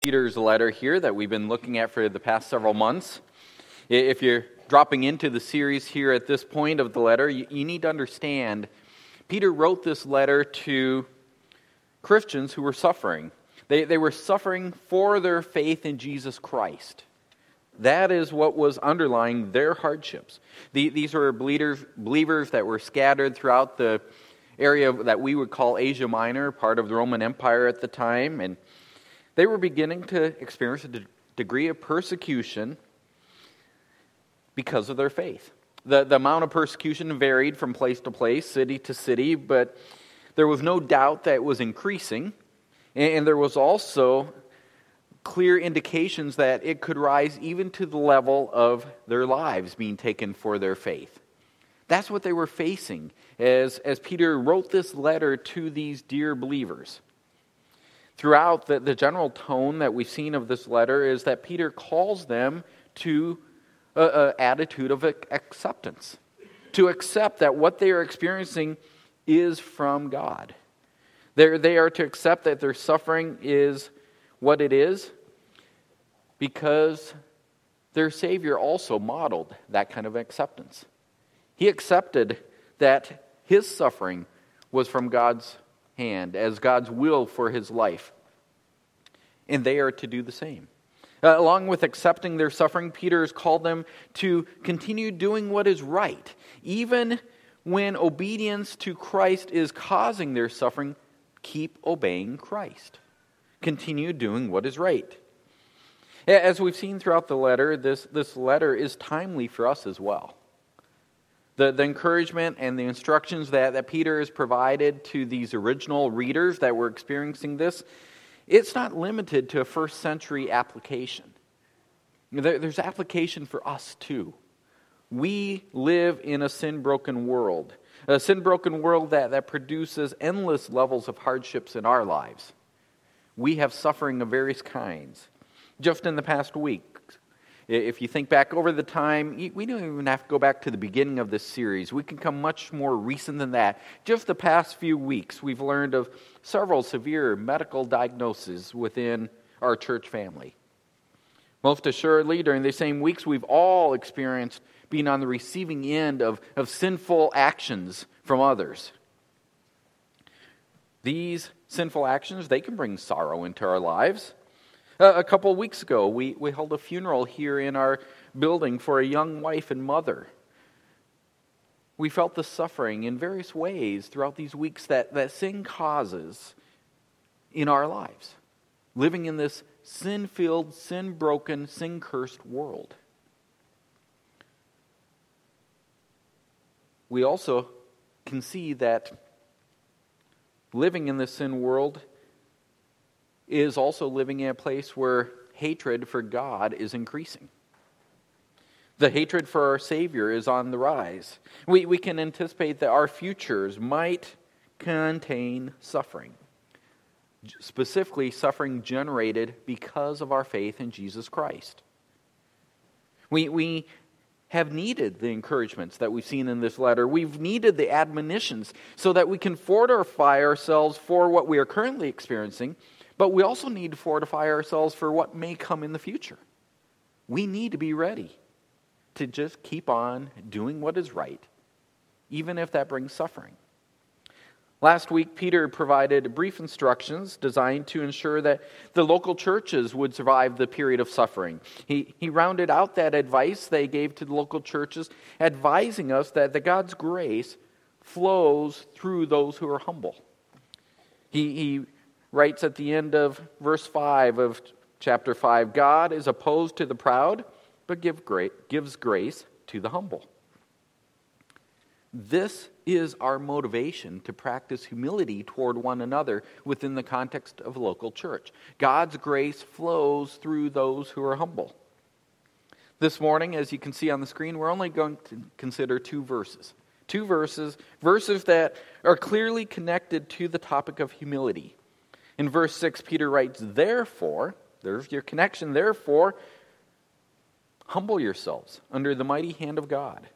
Peter's letter here that we've been looking at for the past several months. If you're dropping into the series here at this point of the letter, you, you, need to understand Peter wrote this letter to Christians who were suffering. They, they were suffering for their faith in Jesus Christ. That is what was underlying their hardships. The, these were believers, believers that were scattered throughout the area that we would call Asia Minor, part of the Roman Empire at the time. And they were beginning to experience a de- degree of persecution because of their faith. The, the amount of persecution varied from place to place, city to city, but there was no doubt that it was increasing. And, and there was also clear indications that it could rise even to the level of their lives being taken for their faith. That's what they were facing as, as Peter wrote this letter to these dear believers throughout the, the general tone that we've seen of this letter is that Peter calls them to an attitude of acceptance, to accept that what they are experiencing is from God. They're, they are to accept that their suffering is what it is because their Savior also modeled that kind of acceptance. He accepted that his suffering was from God's hand as God's will for his life. And they are to do the same. Uh, along with accepting their suffering, Peter has called them to continue doing what is right. Even when obedience to Christ is causing their suffering, keep obeying Christ. Continue doing what is right. As we've seen throughout the letter, this, this letter is timely for us as well the, the encouragement and the instructions that, that Peter has provided to these original readers that were experiencing this, it's not limited to a first century application. There, there's application for us too. We live in a sin broken world, a sin broken world that, that produces endless levels of hardships in our lives. We have suffering of various kinds. Just in the past week, if you think back over the time, we don't even have to go back to the beginning of this series. We can come much more recent than that. Just the past few weeks, we've learned of several severe medical diagnoses within our church family. Most assuredly, during the same weeks, we've all experienced being on the receiving end of, of sinful actions from others. These sinful actions, they can bring sorrow into our lives. Uh, a couple of weeks ago, we, we held a funeral here in our building for a young wife and mother. We felt the suffering in various ways throughout these weeks that, that sin causes in our lives, living in this sin filled, sin broken, sin cursed world. We also can see that living in this sin world is also living in a place where hatred for God is increasing. The hatred for our Savior is on the rise. We, we can anticipate that our futures might contain suffering, specifically, suffering generated because of our faith in Jesus Christ. We, we have needed the encouragements that we've seen in this letter. We've needed the admonitions so that we can fortify ourselves for what we are currently experiencing but we also need to fortify ourselves for what may come in the future. We need to be ready to just keep on doing what is right, even if that brings suffering. Last week, Peter provided brief instructions designed to ensure that the local churches would survive the period of suffering. He, he rounded out that advice they gave to the local churches, advising us that the God's grace flows through those who are humble. He, he writes at the end of verse 5 of chapter 5 God is opposed to the proud, but give great, gives grace to the humble. This is our motivation to practice humility toward one another within the context of local church. God's grace flows through those who are humble. This morning, as you can see on the screen, we're only going to consider two verses. Two verses, verses that are clearly connected to the topic of humility. In verse 6, Peter writes, Therefore, there's your connection, therefore, humble yourselves under the mighty hand of God,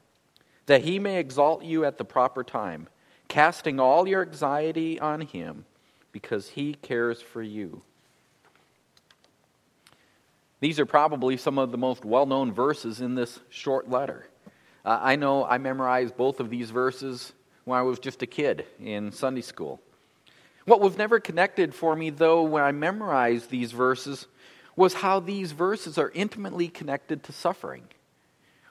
that he may exalt you at the proper time, casting all your anxiety on him, because he cares for you. These are probably some of the most well known verses in this short letter. Uh, I know I memorized both of these verses when I was just a kid in Sunday school. What was never connected for me, though, when I memorized these verses, was how these verses are intimately connected to suffering.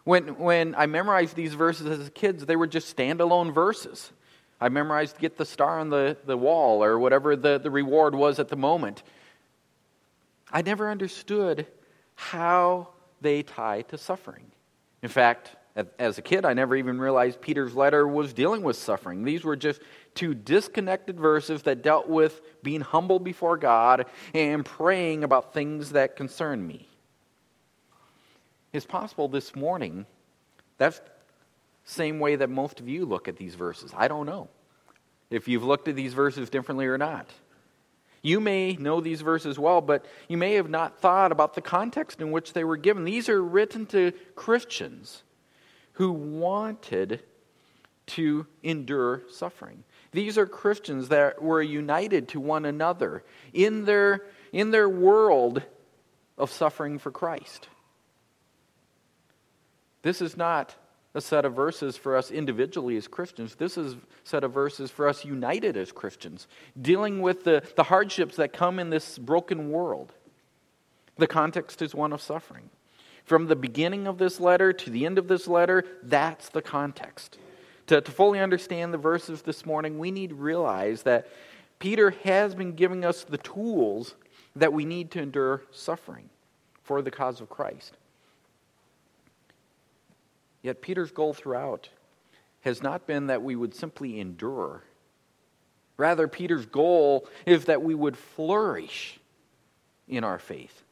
When, when I memorized these verses as kids, they were just standalone verses. I memorized get the star on the, the wall or whatever the, the reward was at the moment. I never understood how they tie to suffering. In fact, as a kid, I never even realized Peter's letter was dealing with suffering. These were just two disconnected verses that dealt with being humble before God and praying about things that concern me. It's possible this morning that's the same way that most of you look at these verses. I don't know if you've looked at these verses differently or not. You may know these verses well, but you may have not thought about the context in which they were given. These are written to Christians who wanted to endure suffering. These are Christians that were united to one another in their, in their world of suffering for Christ. This is not a set of verses for us individually as Christians. This is a set of verses for us united as Christians, dealing with the, the hardships that come in this broken world. The context is one of suffering. From the beginning of this letter to the end of this letter, that's the context. To, to fully understand the verses this morning, we need to realize that Peter has been giving us the tools that we need to endure suffering for the cause of Christ. Yet Peter's goal throughout has not been that we would simply endure. Rather, Peter's goal is that we would flourish in our faith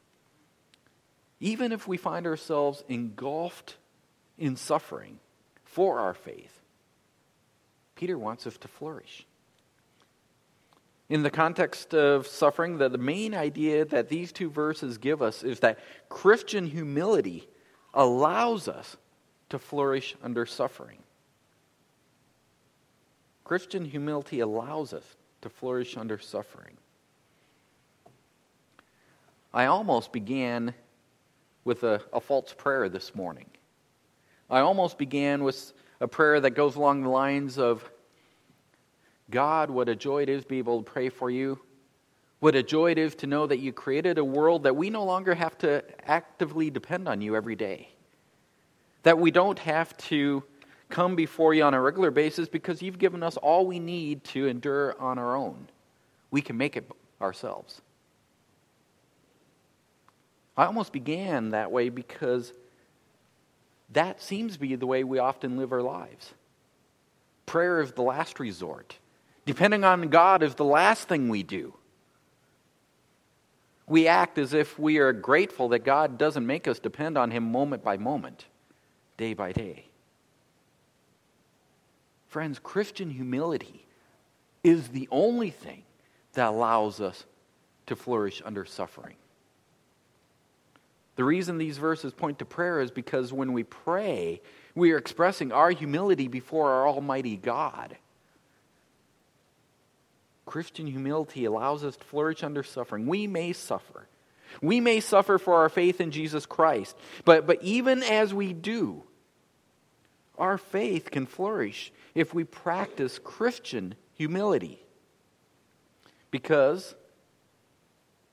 even if we find ourselves engulfed in suffering for our faith, Peter wants us to flourish. In the context of suffering, the, the main idea that these two verses give us is that Christian humility allows us to flourish under suffering. Christian humility allows us to flourish under suffering. I almost began with a, a false prayer this morning. I almost began with a prayer that goes along the lines of God, what a joy it is to be able to pray for you. What a joy it is to know that you created a world that we no longer have to actively depend on you every day. That we don't have to come before you on a regular basis because you've given us all we need to endure on our own. We can make it ourselves. I almost began that way because that seems to be the way we often live our lives. Prayer is the last resort. Depending on God is the last thing we do. We act as if we are grateful that God doesn't make us depend on Him moment by moment, day by day. Friends, Christian humility is the only thing that allows us to flourish under suffering. The reason these verses point to prayer is because when we pray, we are expressing our humility before our Almighty God. Christian humility allows us to flourish under suffering. We may suffer. We may suffer for our faith in Jesus Christ. But, but even as we do, our faith can flourish if we practice Christian humility. Because,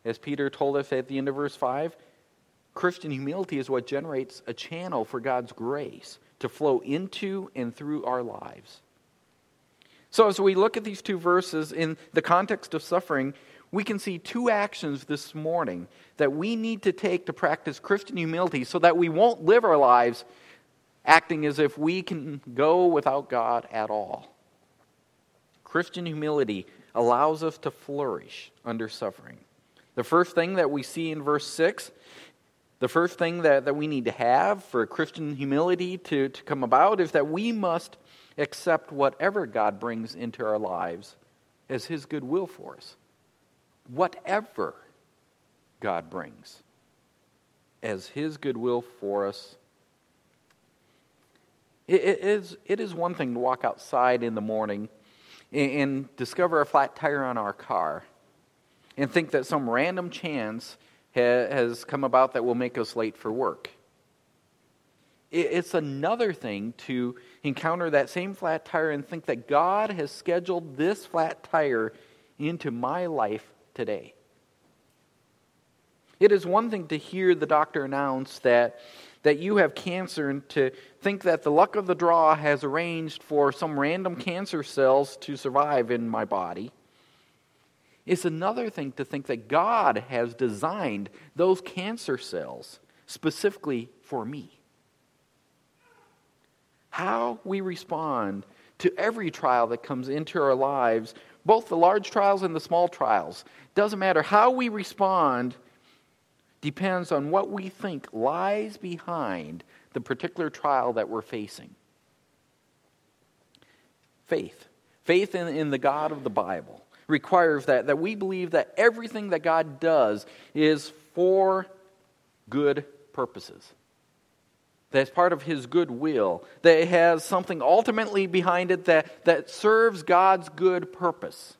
as Peter told us at the end of verse 5, Christian humility is what generates a channel for God's grace to flow into and through our lives. So, as we look at these two verses in the context of suffering, we can see two actions this morning that we need to take to practice Christian humility so that we won't live our lives acting as if we can go without God at all. Christian humility allows us to flourish under suffering. The first thing that we see in verse 6 the first thing that, that we need to have for Christian humility to, to come about is that we must accept whatever God brings into our lives as His goodwill for us. Whatever God brings as His goodwill for us. It, is, it is one thing to walk outside in the morning and discover a flat tire on our car and think that some random chance has come about that will make us late for work. It's another thing to encounter that same flat tire and think that God has scheduled this flat tire into my life today. It is one thing to hear the doctor announce that, that you have cancer and to think that the luck of the draw has arranged for some random cancer cells to survive in my body. It's another thing to think that God has designed those cancer cells specifically for me. How we respond to every trial that comes into our lives, both the large trials and the small trials, doesn't matter how we respond, depends on what we think lies behind the particular trial that we're facing. Faith. Faith in, in the God of the Bible requires that, that we believe that everything that God does is for good purposes. That's part of His good will. That it has something ultimately behind it that, that serves God's good purpose.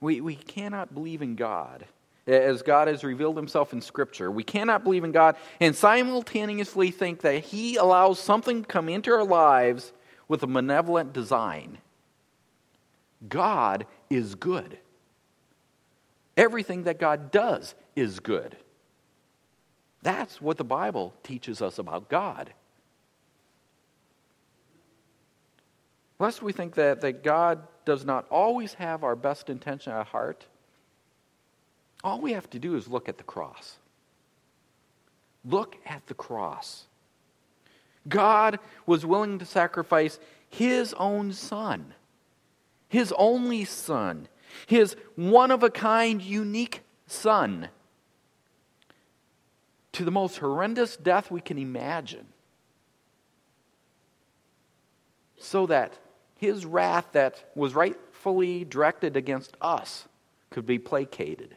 We, we cannot believe in God as God has revealed Himself in Scripture. We cannot believe in God and simultaneously think that He allows something to come into our lives with a malevolent design. God is good. Everything that God does is good. That's what the Bible teaches us about God. Lest we think that, that God does not always have our best intention at heart, all we have to do is look at the cross. Look at the cross. God was willing to sacrifice his own son his only son, his one of a kind, unique son, to the most horrendous death we can imagine. So that his wrath that was rightfully directed against us could be placated.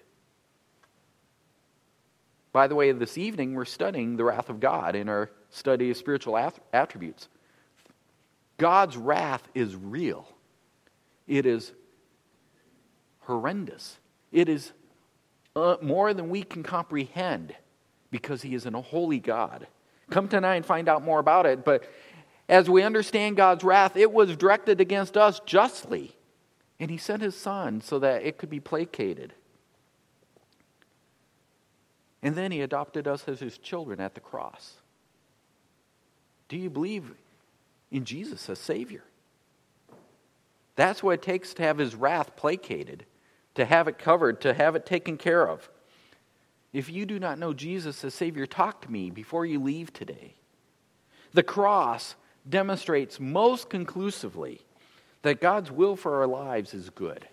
By the way, this evening we're studying the wrath of God in our study of spiritual attributes. God's wrath is real. It is horrendous. It is uh, more than we can comprehend because He is a holy God. Come tonight and find out more about it. But as we understand God's wrath, it was directed against us justly. And He sent His Son so that it could be placated. And then He adopted us as His children at the cross. Do you believe in Jesus as Savior? That's what it takes to have his wrath placated, to have it covered, to have it taken care of. If you do not know Jesus as Savior, talk to me before you leave today. The cross demonstrates most conclusively that God's will for our lives is good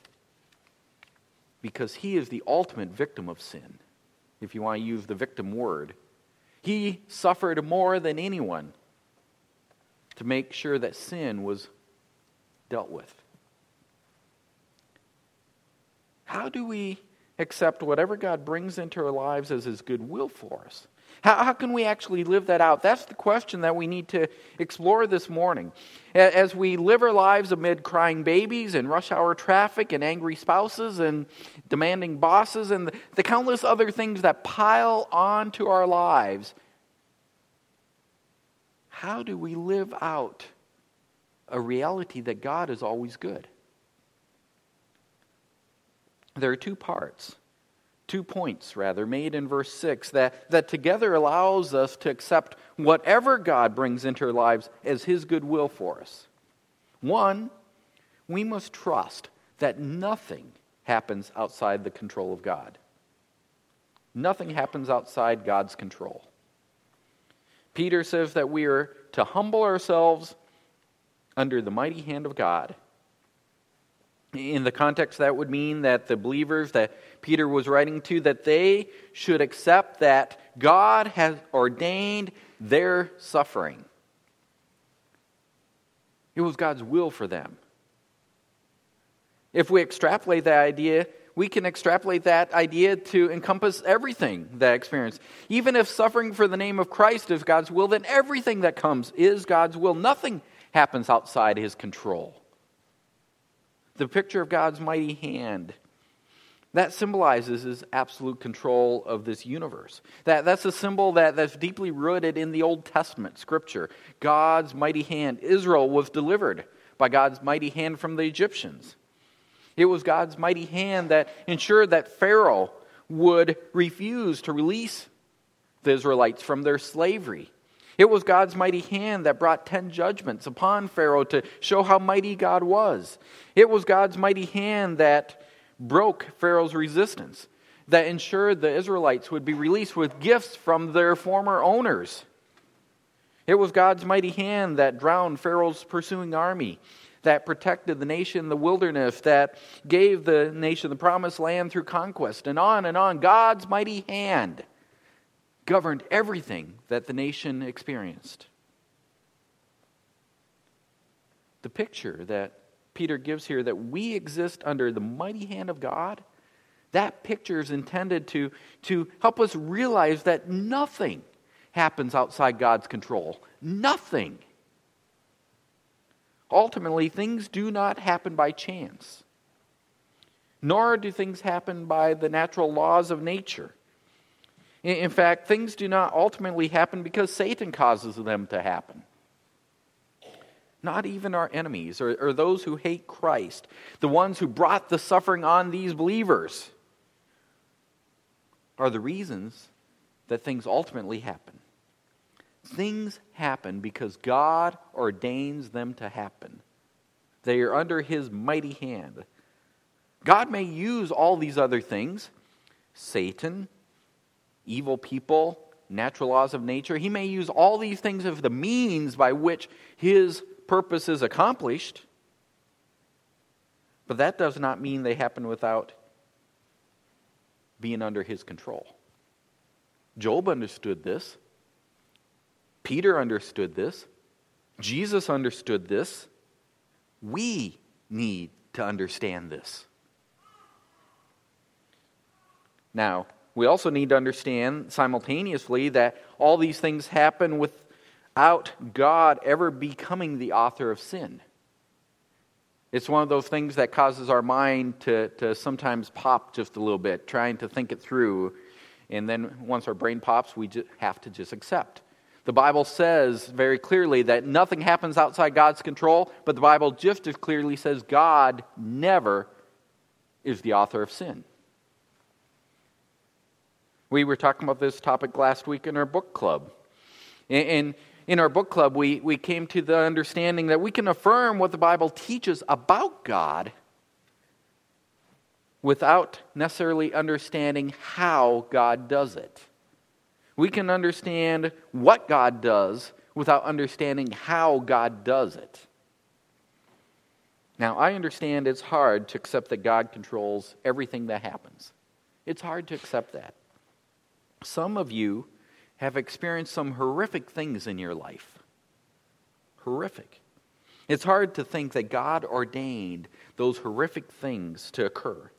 because He is the ultimate victim of sin, if you want to use the victim word. He suffered more than anyone to make sure that sin was dealt with. How do we accept whatever God brings into our lives as His good will for us? How, how, can we actually live that out? That's the question that we need to explore this morning. As we live our lives amid crying babies and rush hour traffic and angry spouses and demanding bosses and the, the countless other things that pile onto our lives, how do we live out a reality that God is always good? There are two parts, two points rather, made in verse 6 that, that together allows us to accept whatever God brings into our lives as His good will for us. One, we must trust that nothing happens outside the control of God. Nothing happens outside God's control. Peter says that we are to humble ourselves under the mighty hand of God in the context, that would mean that the believers that Peter was writing to, that they should accept that God has ordained their suffering. It was God's will for them. If we extrapolate that idea, we can extrapolate that idea to encompass everything that experience. Even if suffering for the name of Christ is God's will, then everything that comes is God's will. Nothing happens outside his control the picture of God's mighty hand. That symbolizes his absolute control of this universe. That, that's a symbol that, that's deeply rooted in the Old Testament scripture. God's mighty hand. Israel was delivered by God's mighty hand from the Egyptians. It was God's mighty hand that ensured that Pharaoh would refuse to release the Israelites from their slavery. It was God's mighty hand that brought ten judgments upon Pharaoh to show how mighty God was. It was God's mighty hand that broke Pharaoh's resistance, that ensured the Israelites would be released with gifts from their former owners. It was God's mighty hand that drowned Pharaoh's pursuing army, that protected the nation in the wilderness, that gave the nation the promised land through conquest, and on and on. God's mighty hand governed everything that the nation experienced. The picture that Peter gives here that we exist under the mighty hand of God, that picture is intended to, to help us realize that nothing happens outside God's control. Nothing. Ultimately, things do not happen by chance, nor do things happen by the natural laws of nature. In fact, things do not ultimately happen because Satan causes them to happen not even our enemies or, or those who hate Christ, the ones who brought the suffering on these believers, are the reasons that things ultimately happen. Things happen because God ordains them to happen. They are under His mighty hand. God may use all these other things Satan, evil people, natural laws of nature. He may use all these things as the means by which His purpose is accomplished, but that does not mean they happen without being under his control. Job understood this. Peter understood this. Jesus understood this. We need to understand this. Now, we also need to understand simultaneously that all these things happen without God ever becoming the author of sin. It's one of those things that causes our mind to, to sometimes pop just a little bit, trying to think it through. And then once our brain pops, we have to just accept. The Bible says very clearly that nothing happens outside God's control, but the Bible just as clearly says God never is the author of sin. We were talking about this topic last week in our book club. And in our book club, we, we came to the understanding that we can affirm what the Bible teaches about God without necessarily understanding how God does it. We can understand what God does without understanding how God does it. Now, I understand it's hard to accept that God controls everything that happens. It's hard to accept that. Some of you have experienced some horrific things in your life. Horrific. It's hard to think that God ordained those horrific things to occur.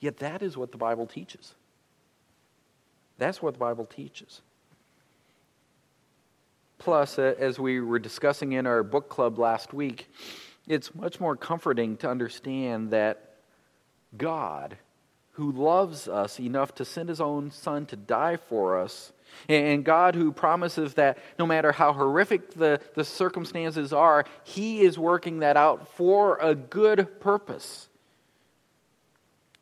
Yet that is what the Bible teaches. That's what the Bible teaches. Plus, uh, as we were discussing in our book club last week, it's much more comforting to understand that God, who loves us enough to send his own Son to die for us, and God, who promises that no matter how horrific the, the circumstances are, He is working that out for a good purpose.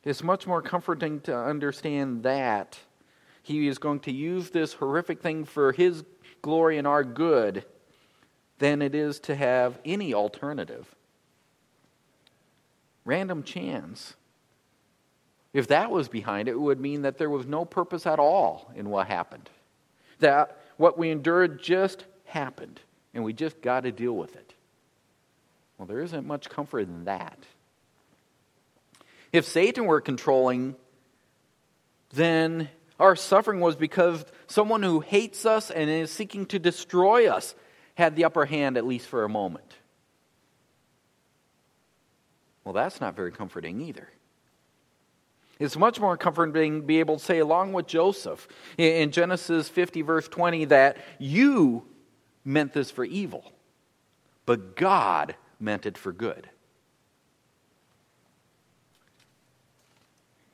It's much more comforting to understand that He is going to use this horrific thing for His glory and our good than it is to have any alternative. Random chance. If that was behind it, it would mean that there was no purpose at all in what happened that what we endured just happened and we just got to deal with it. Well, there isn't much comfort in that. If Satan were controlling, then our suffering was because someone who hates us and is seeking to destroy us had the upper hand, at least for a moment. Well, that's not very comforting either. It's much more comforting to be able to say, along with Joseph in Genesis 50, verse 20, that you meant this for evil, but God meant it for good.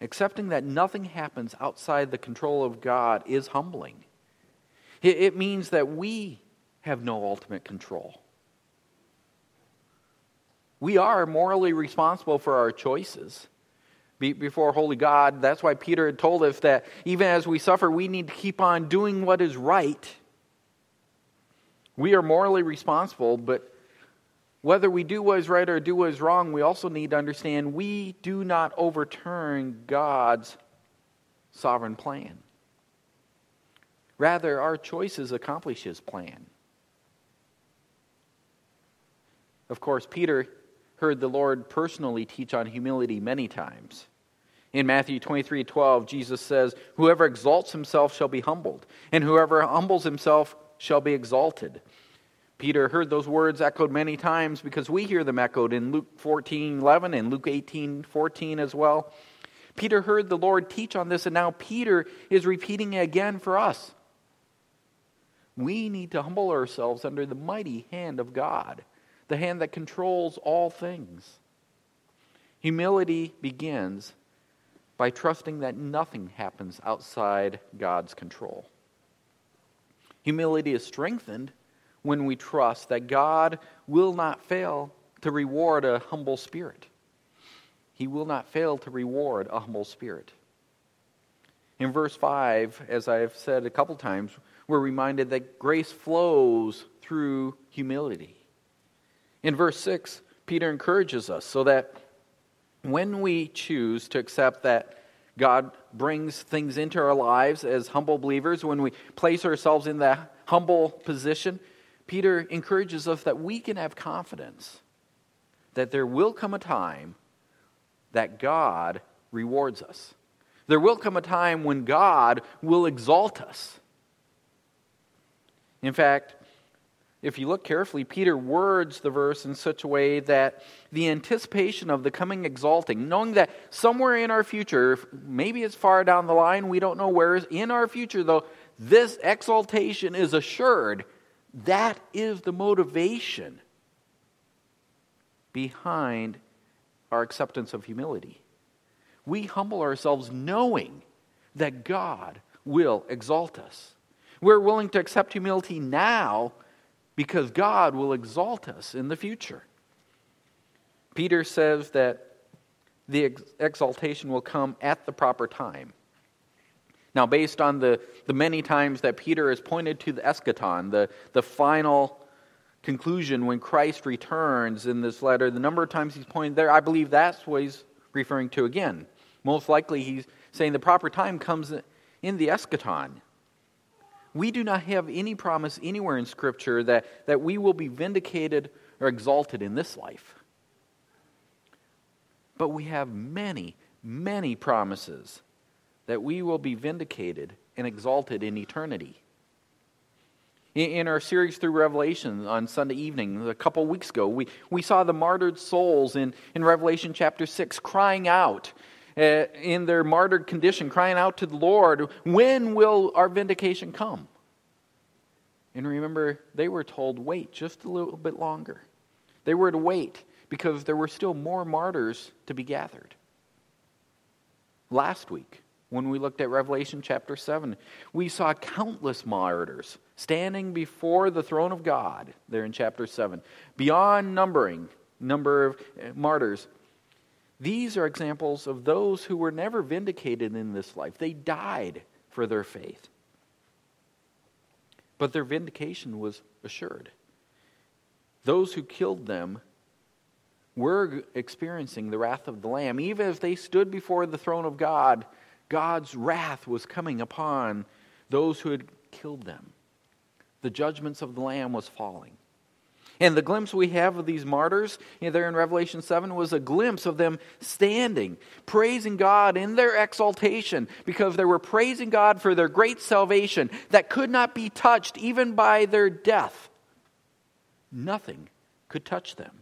Accepting that nothing happens outside the control of God is humbling. It means that we have no ultimate control. We are morally responsible for our choices before holy God. That's why Peter had told us that even as we suffer, we need to keep on doing what is right. We are morally responsible, but whether we do what is right or do what is wrong, we also need to understand we do not overturn God's sovereign plan. Rather, our choices accomplish his plan. Of course, Peter heard the Lord personally teach on humility many times. In Matthew 23 12, Jesus says, Whoever exalts himself shall be humbled, and whoever humbles himself shall be exalted. Peter heard those words echoed many times because we hear them echoed in Luke 14 11 and Luke 18 14 as well. Peter heard the Lord teach on this, and now Peter is repeating it again for us. We need to humble ourselves under the mighty hand of God the hand that controls all things. Humility begins by trusting that nothing happens outside God's control. Humility is strengthened when we trust that God will not fail to reward a humble spirit. He will not fail to reward a humble spirit. In verse 5, as I have said a couple times, we're reminded that grace flows through humility. In verse 6, Peter encourages us so that when we choose to accept that God brings things into our lives as humble believers, when we place ourselves in that humble position, Peter encourages us that we can have confidence that there will come a time that God rewards us. There will come a time when God will exalt us. In fact, if you look carefully, Peter words the verse in such a way that the anticipation of the coming exalting, knowing that somewhere in our future, maybe it's far down the line, we don't know where, in our future, though, this exaltation is assured. That is the motivation behind our acceptance of humility. We humble ourselves knowing that God will exalt us. We're willing to accept humility now because God will exalt us in the future. Peter says that the ex- exaltation will come at the proper time. Now, based on the, the many times that Peter has pointed to the eschaton, the, the final conclusion when Christ returns in this letter, the number of times he's pointed there, I believe that's what he's referring to again. Most likely, he's saying the proper time comes in the eschaton. We do not have any promise anywhere in Scripture that, that we will be vindicated or exalted in this life. But we have many, many promises that we will be vindicated and exalted in eternity. In our series through Revelation on Sunday evening, a couple weeks ago, we, we saw the martyred souls in, in Revelation chapter 6 crying out in their martyred condition, crying out to the Lord, When will our vindication come? And remember, they were told, Wait just a little bit longer. They were to wait because there were still more martyrs to be gathered. Last week, when we looked at Revelation chapter 7, we saw countless martyrs standing before the throne of God there in chapter 7, beyond numbering number of uh, martyrs these are examples of those who were never vindicated in this life. They died for their faith. But their vindication was assured. Those who killed them were experiencing the wrath of the Lamb. Even if they stood before the throne of God, God's wrath was coming upon those who had killed them. The judgments of the Lamb was falling. And the glimpse we have of these martyrs you know, there in Revelation 7 was a glimpse of them standing, praising God in their exaltation, because they were praising God for their great salvation that could not be touched even by their death. Nothing could touch them.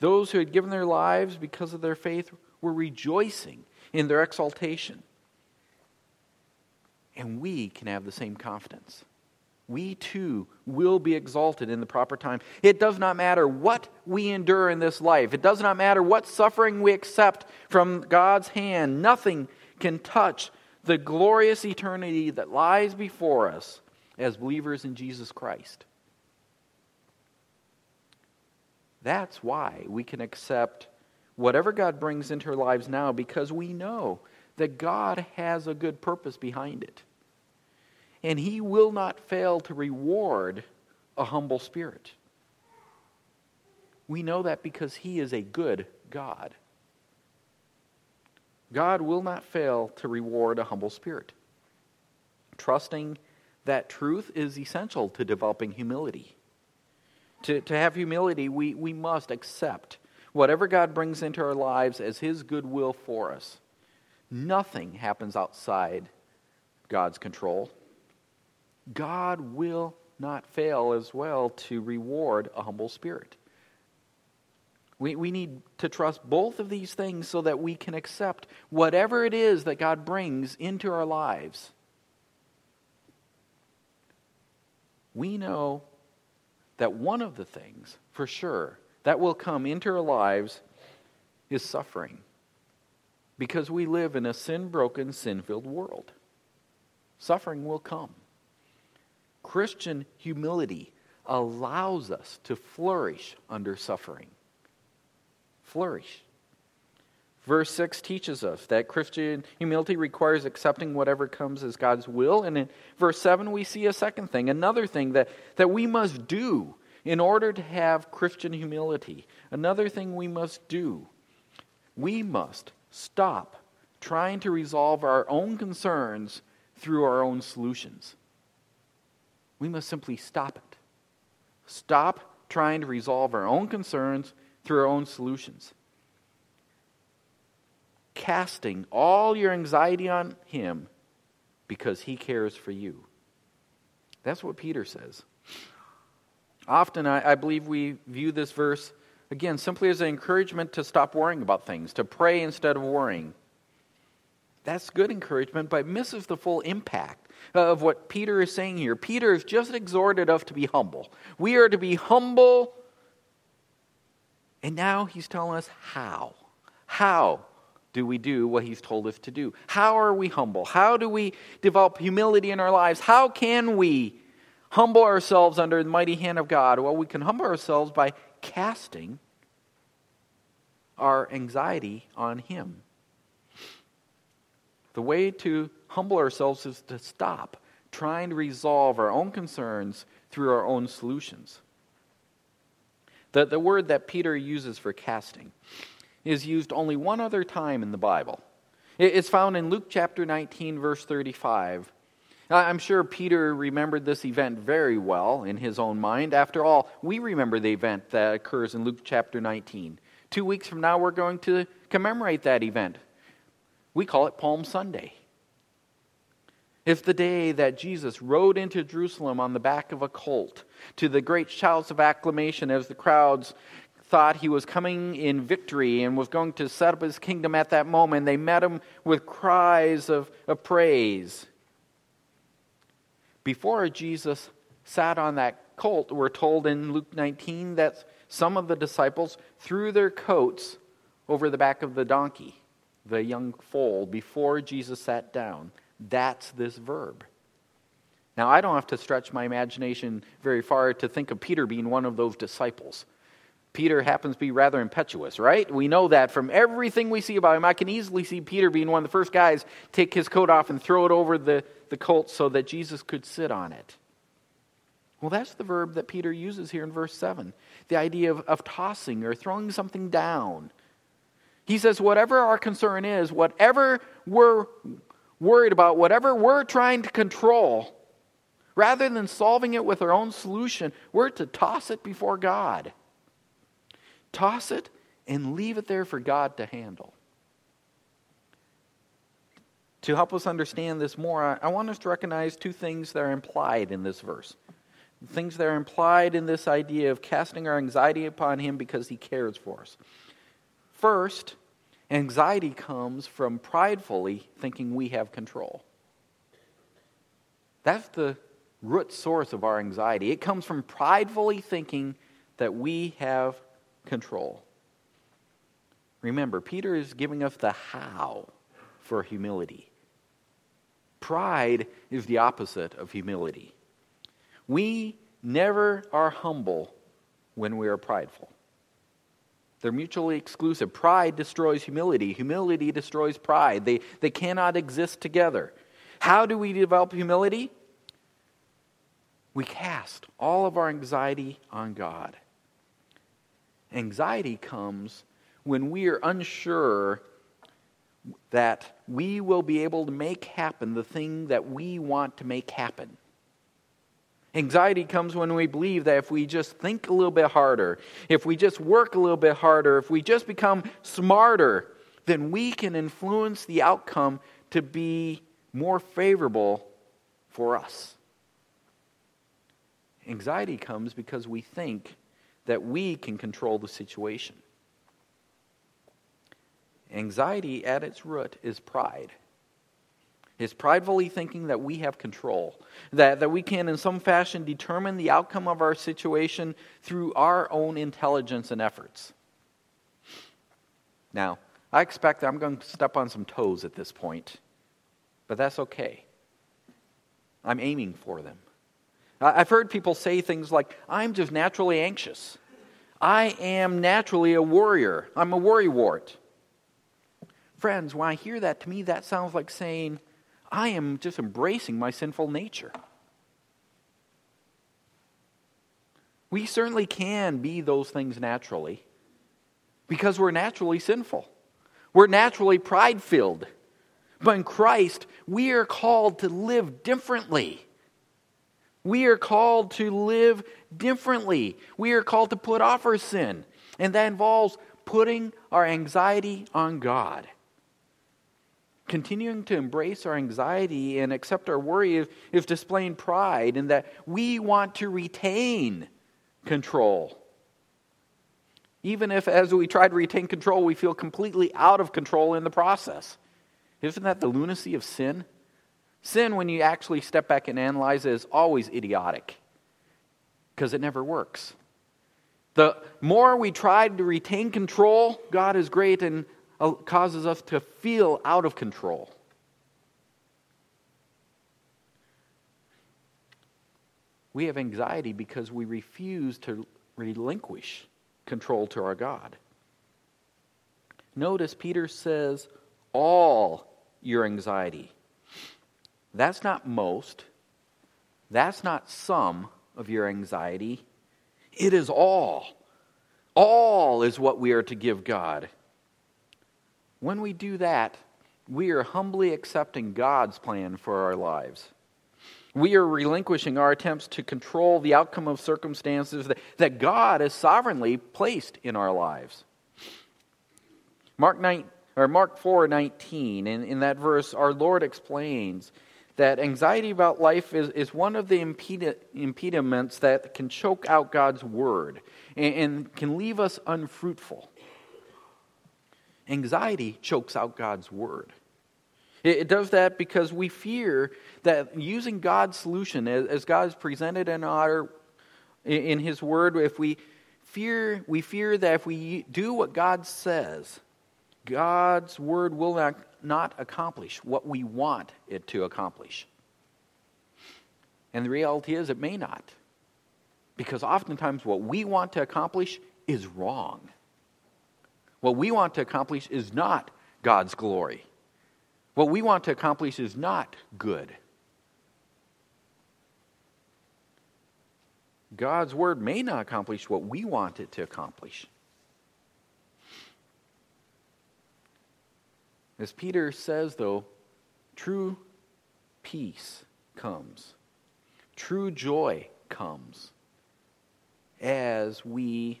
Those who had given their lives because of their faith were rejoicing in their exaltation. And we can have the same confidence. We too will be exalted in the proper time. It does not matter what we endure in this life, it does not matter what suffering we accept from God's hand. Nothing can touch the glorious eternity that lies before us as believers in Jesus Christ. That's why we can accept whatever God brings into our lives now because we know that God has a good purpose behind it and he will not fail to reward a humble spirit. We know that because he is a good God. God will not fail to reward a humble spirit. Trusting that truth is essential to developing humility. To, to have humility, we, we must accept whatever God brings into our lives as his good will for us. Nothing happens outside God's control. God will not fail as well to reward a humble spirit. We, we need to trust both of these things so that we can accept whatever it is that God brings into our lives. We know that one of the things, for sure, that will come into our lives is suffering. Because we live in a sin broken, sin filled world. Suffering will come. Christian humility allows us to flourish under suffering. Flourish. Verse 6 teaches us that Christian humility requires accepting whatever comes as God's will. And in verse 7, we see a second thing, another thing that, that we must do in order to have Christian humility. Another thing we must do. We must stop trying to resolve our own concerns through our own solutions. We must simply stop it. Stop trying to resolve our own concerns through our own solutions. Casting all your anxiety on Him because He cares for you. That's what Peter says. Often, I, I, believe we view this verse, again, simply as an encouragement to stop worrying about things, to pray instead of worrying. That's good encouragement, but misses the full impact of what Peter is saying here. Peter is just exhorted us to be humble. We are to be humble. And now he's telling us how. How do we do what he's told us to do? How are we humble? How do we develop humility in our lives? How can we humble ourselves under the mighty hand of God? Well, we can humble ourselves by casting our anxiety on him. The way to humble ourselves is to stop trying to resolve our own concerns through our own solutions. The, the word that Peter uses for casting is used only one other time in the Bible. It's found in Luke chapter 19, verse 35. I'm sure Peter remembered this event very well in his own mind. After all, we remember the event that occurs in Luke chapter 19. Two weeks from now, we're going to commemorate that event. We call it Palm Sunday. It's the day that Jesus rode into Jerusalem on the back of a colt to the great shouts of acclamation as the crowds thought he was coming in victory and was going to set up his kingdom at that moment. They met him with cries of, of praise. Before Jesus sat on that colt, we're told in Luke 19 that some of the disciples threw their coats over the back of the donkey, the young foal, before Jesus sat down. That's this verb. Now, I don't have to stretch my imagination very far to think of Peter being one of those disciples. Peter happens to be rather impetuous, right? We know that from everything we see about him. I can easily see Peter being one of the first guys take his coat off and throw it over the, the colt so that Jesus could sit on it. Well, that's the verb that Peter uses here in verse 7 the idea of, of tossing or throwing something down. He says, whatever our concern is, whatever we're worried about whatever we're trying to control, rather than solving it with our own solution, we're to toss it before God. Toss it and leave it there for God to handle. To help us understand this more, I want us to recognize two things that are implied in this verse. Things that are implied in this idea of casting our anxiety upon Him because He cares for us. First, Anxiety comes from pridefully thinking we have control. That's the root source of our anxiety. It comes from pridefully thinking that we have control. Remember, Peter is giving us the how for humility. Pride is the opposite of humility. We never are humble when we are prideful. They're mutually exclusive. Pride destroys humility, humility destroys pride. They, they cannot exist together. How do we develop humility? We cast all of our anxiety on God. Anxiety comes when we are unsure that we will be able to make happen the thing that we want to make happen. Anxiety comes when we believe that if we just think a little bit harder, if we just work a little bit harder, if we just become smarter, then we can influence the outcome to be more favorable for us. Anxiety comes because we think that we can control the situation. Anxiety at its root is pride. It's pridefully thinking that we have control, that, that we can, in some fashion, determine the outcome of our situation through our own intelligence and efforts. Now, I expect I'm going to step on some toes at this point, but that's okay. I'm aiming for them. I've heard people say things like, I'm just naturally anxious. I am naturally a worrier. I'm a worrywart. Friends, when I hear that, to me, that sounds like saying, I am just embracing my sinful nature. We certainly can be those things naturally because we're naturally sinful. We're naturally pride filled. But in Christ, we are called to live differently. We are called to live differently. We are called to put off our sin. And that involves putting our anxiety on God continuing to embrace our anxiety and accept our worry is, is displaying pride in that we want to retain control. Even if, as we try to retain control, we feel completely out of control in the process. Isn't that the lunacy of sin? Sin, when you actually step back and analyze it, is always idiotic because it never works. The more we try to retain control, God is great and Uh, causes us to feel out of control. We have anxiety because we refuse to relinquish control to our God. Notice Peter says, all your anxiety. That's not most. That's not some of your anxiety. It is all. All is what we are to give God. When we do that, we are humbly accepting God's plan for our lives. We are relinquishing our attempts to control the outcome of circumstances that, that God has sovereignly placed in our lives. Mark 9, or Mark 4 19, in, in that verse, our Lord explains that anxiety about life is, is one of the impedi- impediments that can choke out God's word and, and can leave us unfruitful. Anxiety chokes out God's word. It does that because we fear that using God's solution, as God is presented in our in His Word, if we fear, we fear that if we do what God says, God's Word will not, not accomplish what we want it to accomplish. And the reality is, it may not. Because oftentimes, what we want to accomplish is wrong. What we want to accomplish is not God's glory. What we want to accomplish is not good. God's word may not accomplish what we want it to accomplish. As Peter says, though, true peace comes, true joy comes as we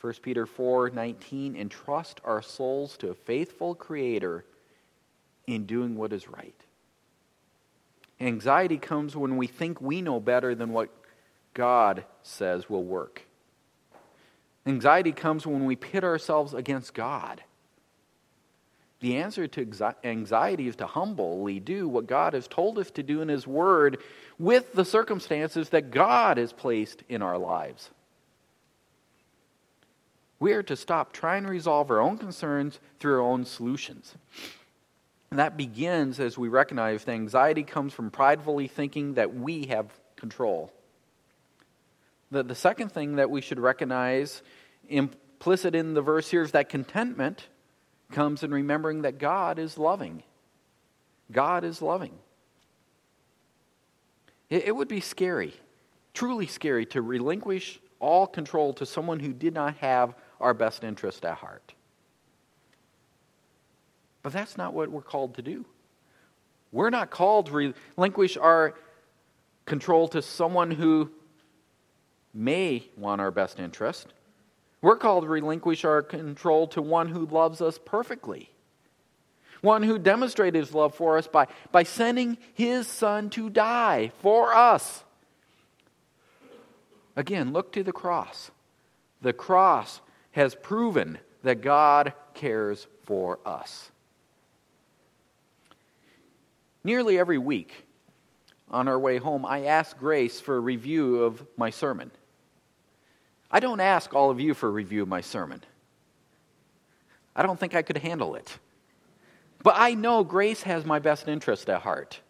1 Peter 4 19, entrust our souls to a faithful Creator in doing what is right. Anxiety comes when we think we know better than what God says will work. Anxiety comes when we pit ourselves against God. The answer to anxiety is to humbly do what God has told us to do in His Word with the circumstances that God has placed in our lives. We are to stop trying to resolve our own concerns through our own solutions. And that begins as we recognize that anxiety comes from pridefully thinking that we have control. The, the second thing that we should recognize implicit in the verse here is that contentment comes in remembering that God is loving. God is loving. It, it would be scary, truly scary, to relinquish all control to someone who did not have our best interest at heart. But that's not what we're called to do. We're not called to relinquish our control to someone who may want our best interest. We're called to relinquish our control to one who loves us perfectly. One who demonstrated his love for us by, by sending his son to die for us. Again, look to the cross. The cross has proven that God cares for us. Nearly every week on our way home, I ask Grace for a review of my sermon. I don't ask all of you for a review of my sermon. I don't think I could handle it. But I know Grace has my best interest at heart.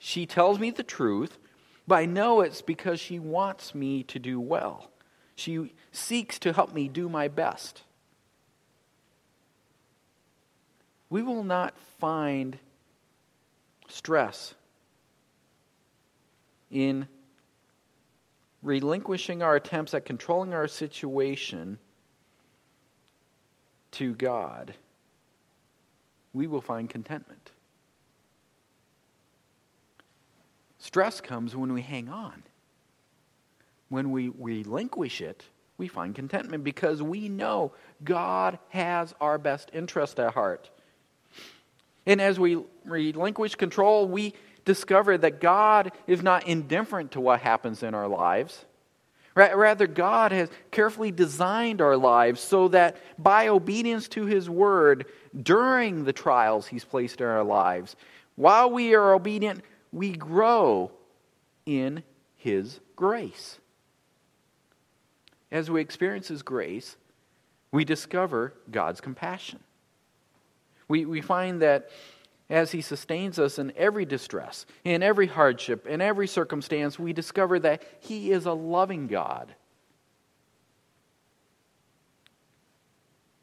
She tells me the truth, but I know it's because she wants me to do well. She seeks to help me do my best. We will not find stress in relinquishing our attempts at controlling our situation to God, we will find contentment. Stress comes when we hang on. When we relinquish it, we find contentment because we know God has our best interest at heart. And as we relinquish control, we discover that God is not indifferent to what happens in our lives. Rather, God has carefully designed our lives so that by obedience to His word during the trials He's placed in our lives, while we are obedient, we grow in His grace. As we experience His grace, we discover God's compassion. We, we find that as He sustains us in every distress, in every hardship, in every circumstance, we discover that He is a loving God.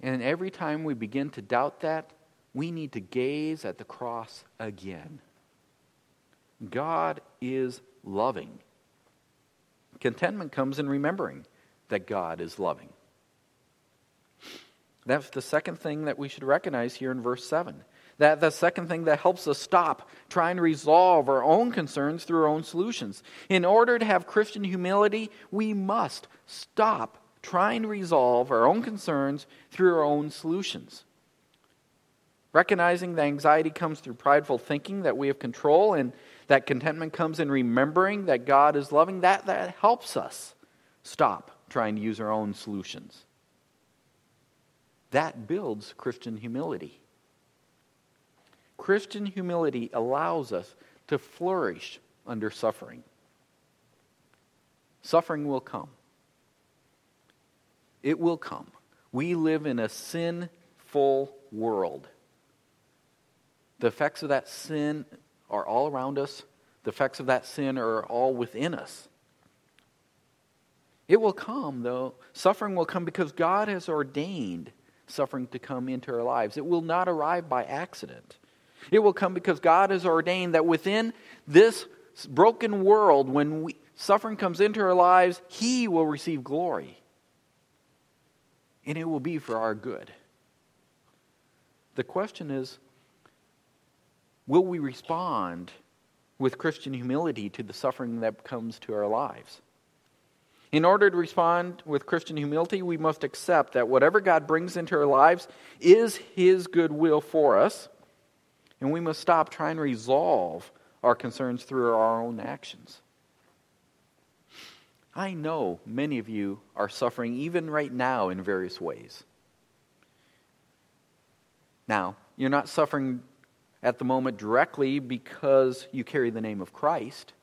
And every time we begin to doubt that, we need to gaze at the cross again. God is loving. Contentment comes in remembering that God is loving. That's the second thing that we should recognize here in verse 7. That the second thing that helps us stop trying to resolve our own concerns through our own solutions. In order to have Christian humility, we must stop trying to resolve our own concerns through our own solutions. Recognizing that anxiety comes through prideful thinking that we have control and that contentment comes in remembering that God is loving, that, that helps us stop trying to use our own solutions. That builds Christian humility. Christian humility allows us to flourish under suffering. Suffering will come. It will come. We live in a sinful world. The effects of that sin are all around us, the effects of that sin are all within us. It will come, though. Suffering will come because God has ordained suffering to come into our lives. It will not arrive by accident. It will come because God has ordained that within this broken world, when we, suffering comes into our lives, He will receive glory. And it will be for our good. The question is will we respond with Christian humility to the suffering that comes to our lives? In order to respond with Christian humility, we must accept that whatever God brings into our lives is His goodwill for us and we must stop trying to resolve our concerns through our own actions. I know many of you are suffering even right now in various ways. Now, You're not suffering at the moment directly because you carry the name of Christ.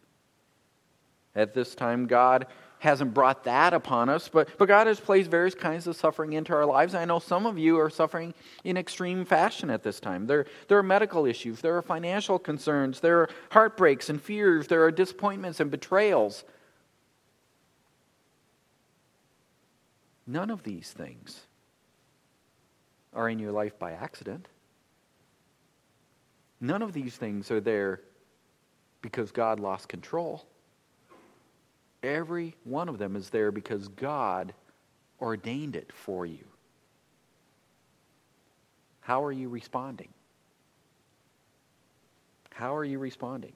At this time, God hasn't brought that upon us, but, but God has placed various kinds of suffering into our lives. I know some of you are suffering in extreme fashion at this time. There, there are medical issues, there are financial concerns, there are heartbreaks and fears, there are disappointments and betrayals. None of these things are in your life by accident. None of these things are there because God lost control. Every one of them is there because God ordained it for you. How are you responding? How are you responding?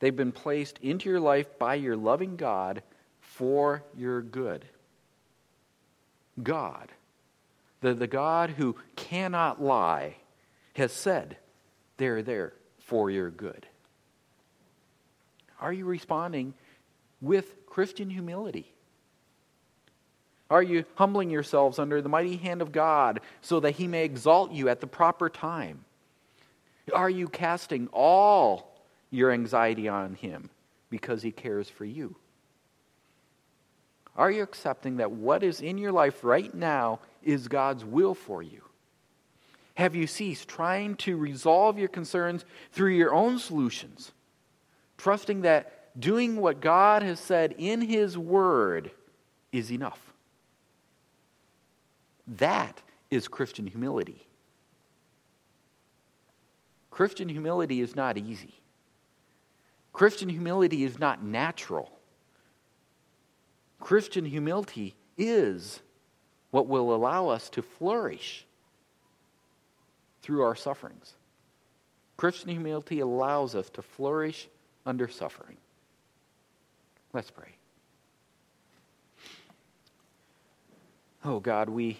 They've been placed into your life by your loving God for your good. God, the, the God who cannot lie, has said, they're there for your good. Are you responding with Christian humility? Are you humbling yourselves under the mighty hand of God so that he may exalt you at the proper time? Are you casting all your anxiety on him because he cares for you? Are you accepting that what is in your life right now is God's will for you? Have you ceased trying to resolve your concerns through your own solutions, trusting that doing what God has said in His Word is enough? That is Christian humility. Christian humility is not easy. Christian humility is not natural. Christian humility is what will allow us to flourish through our sufferings. Christian humility allows us to flourish under suffering. Let's pray. Oh God, we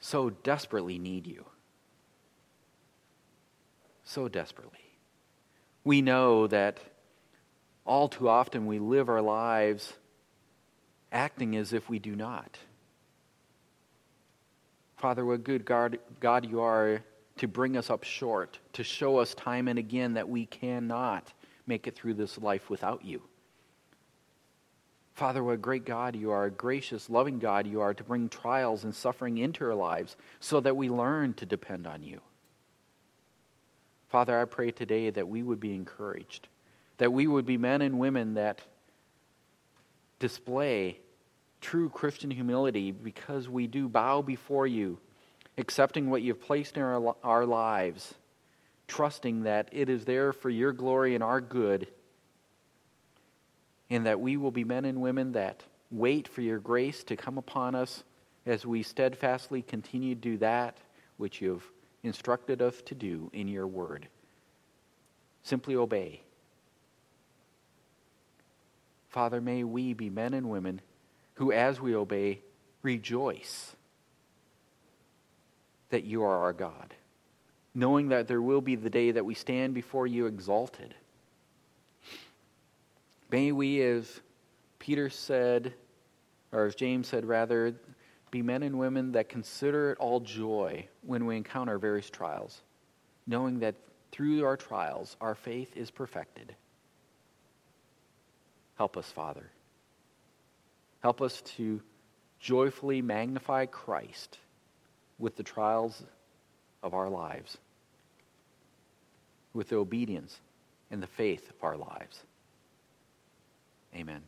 so desperately need you. So desperately. We know that all too often we live our lives acting as if we do not. Father, what good God, God you are to bring us up short, to show us time and again that we cannot make it through this life without you. Father, what a great God you are, a gracious, loving God you are to bring trials and suffering into our lives so that we learn to depend on you. Father, I pray today that we would be encouraged, that we would be men and women that display true Christian humility because we do bow before you, accepting what you've placed in our, our lives, trusting that it is there for your glory and our good, and that we will be men and women that wait for your grace to come upon us as we steadfastly continue to do that which you've instructed us to do in your word. Simply obey. Father, may we be men and women who, as we obey, rejoice that you are our God, knowing that there will be the day that we stand before you exalted. May we, as Peter said, or as James said rather, be men and women that consider it all joy when we encounter various trials, knowing that through our trials our faith is perfected. Help us, Father. Help us to joyfully magnify Christ with the trials of our lives, with the obedience and the faith of our lives. Amen.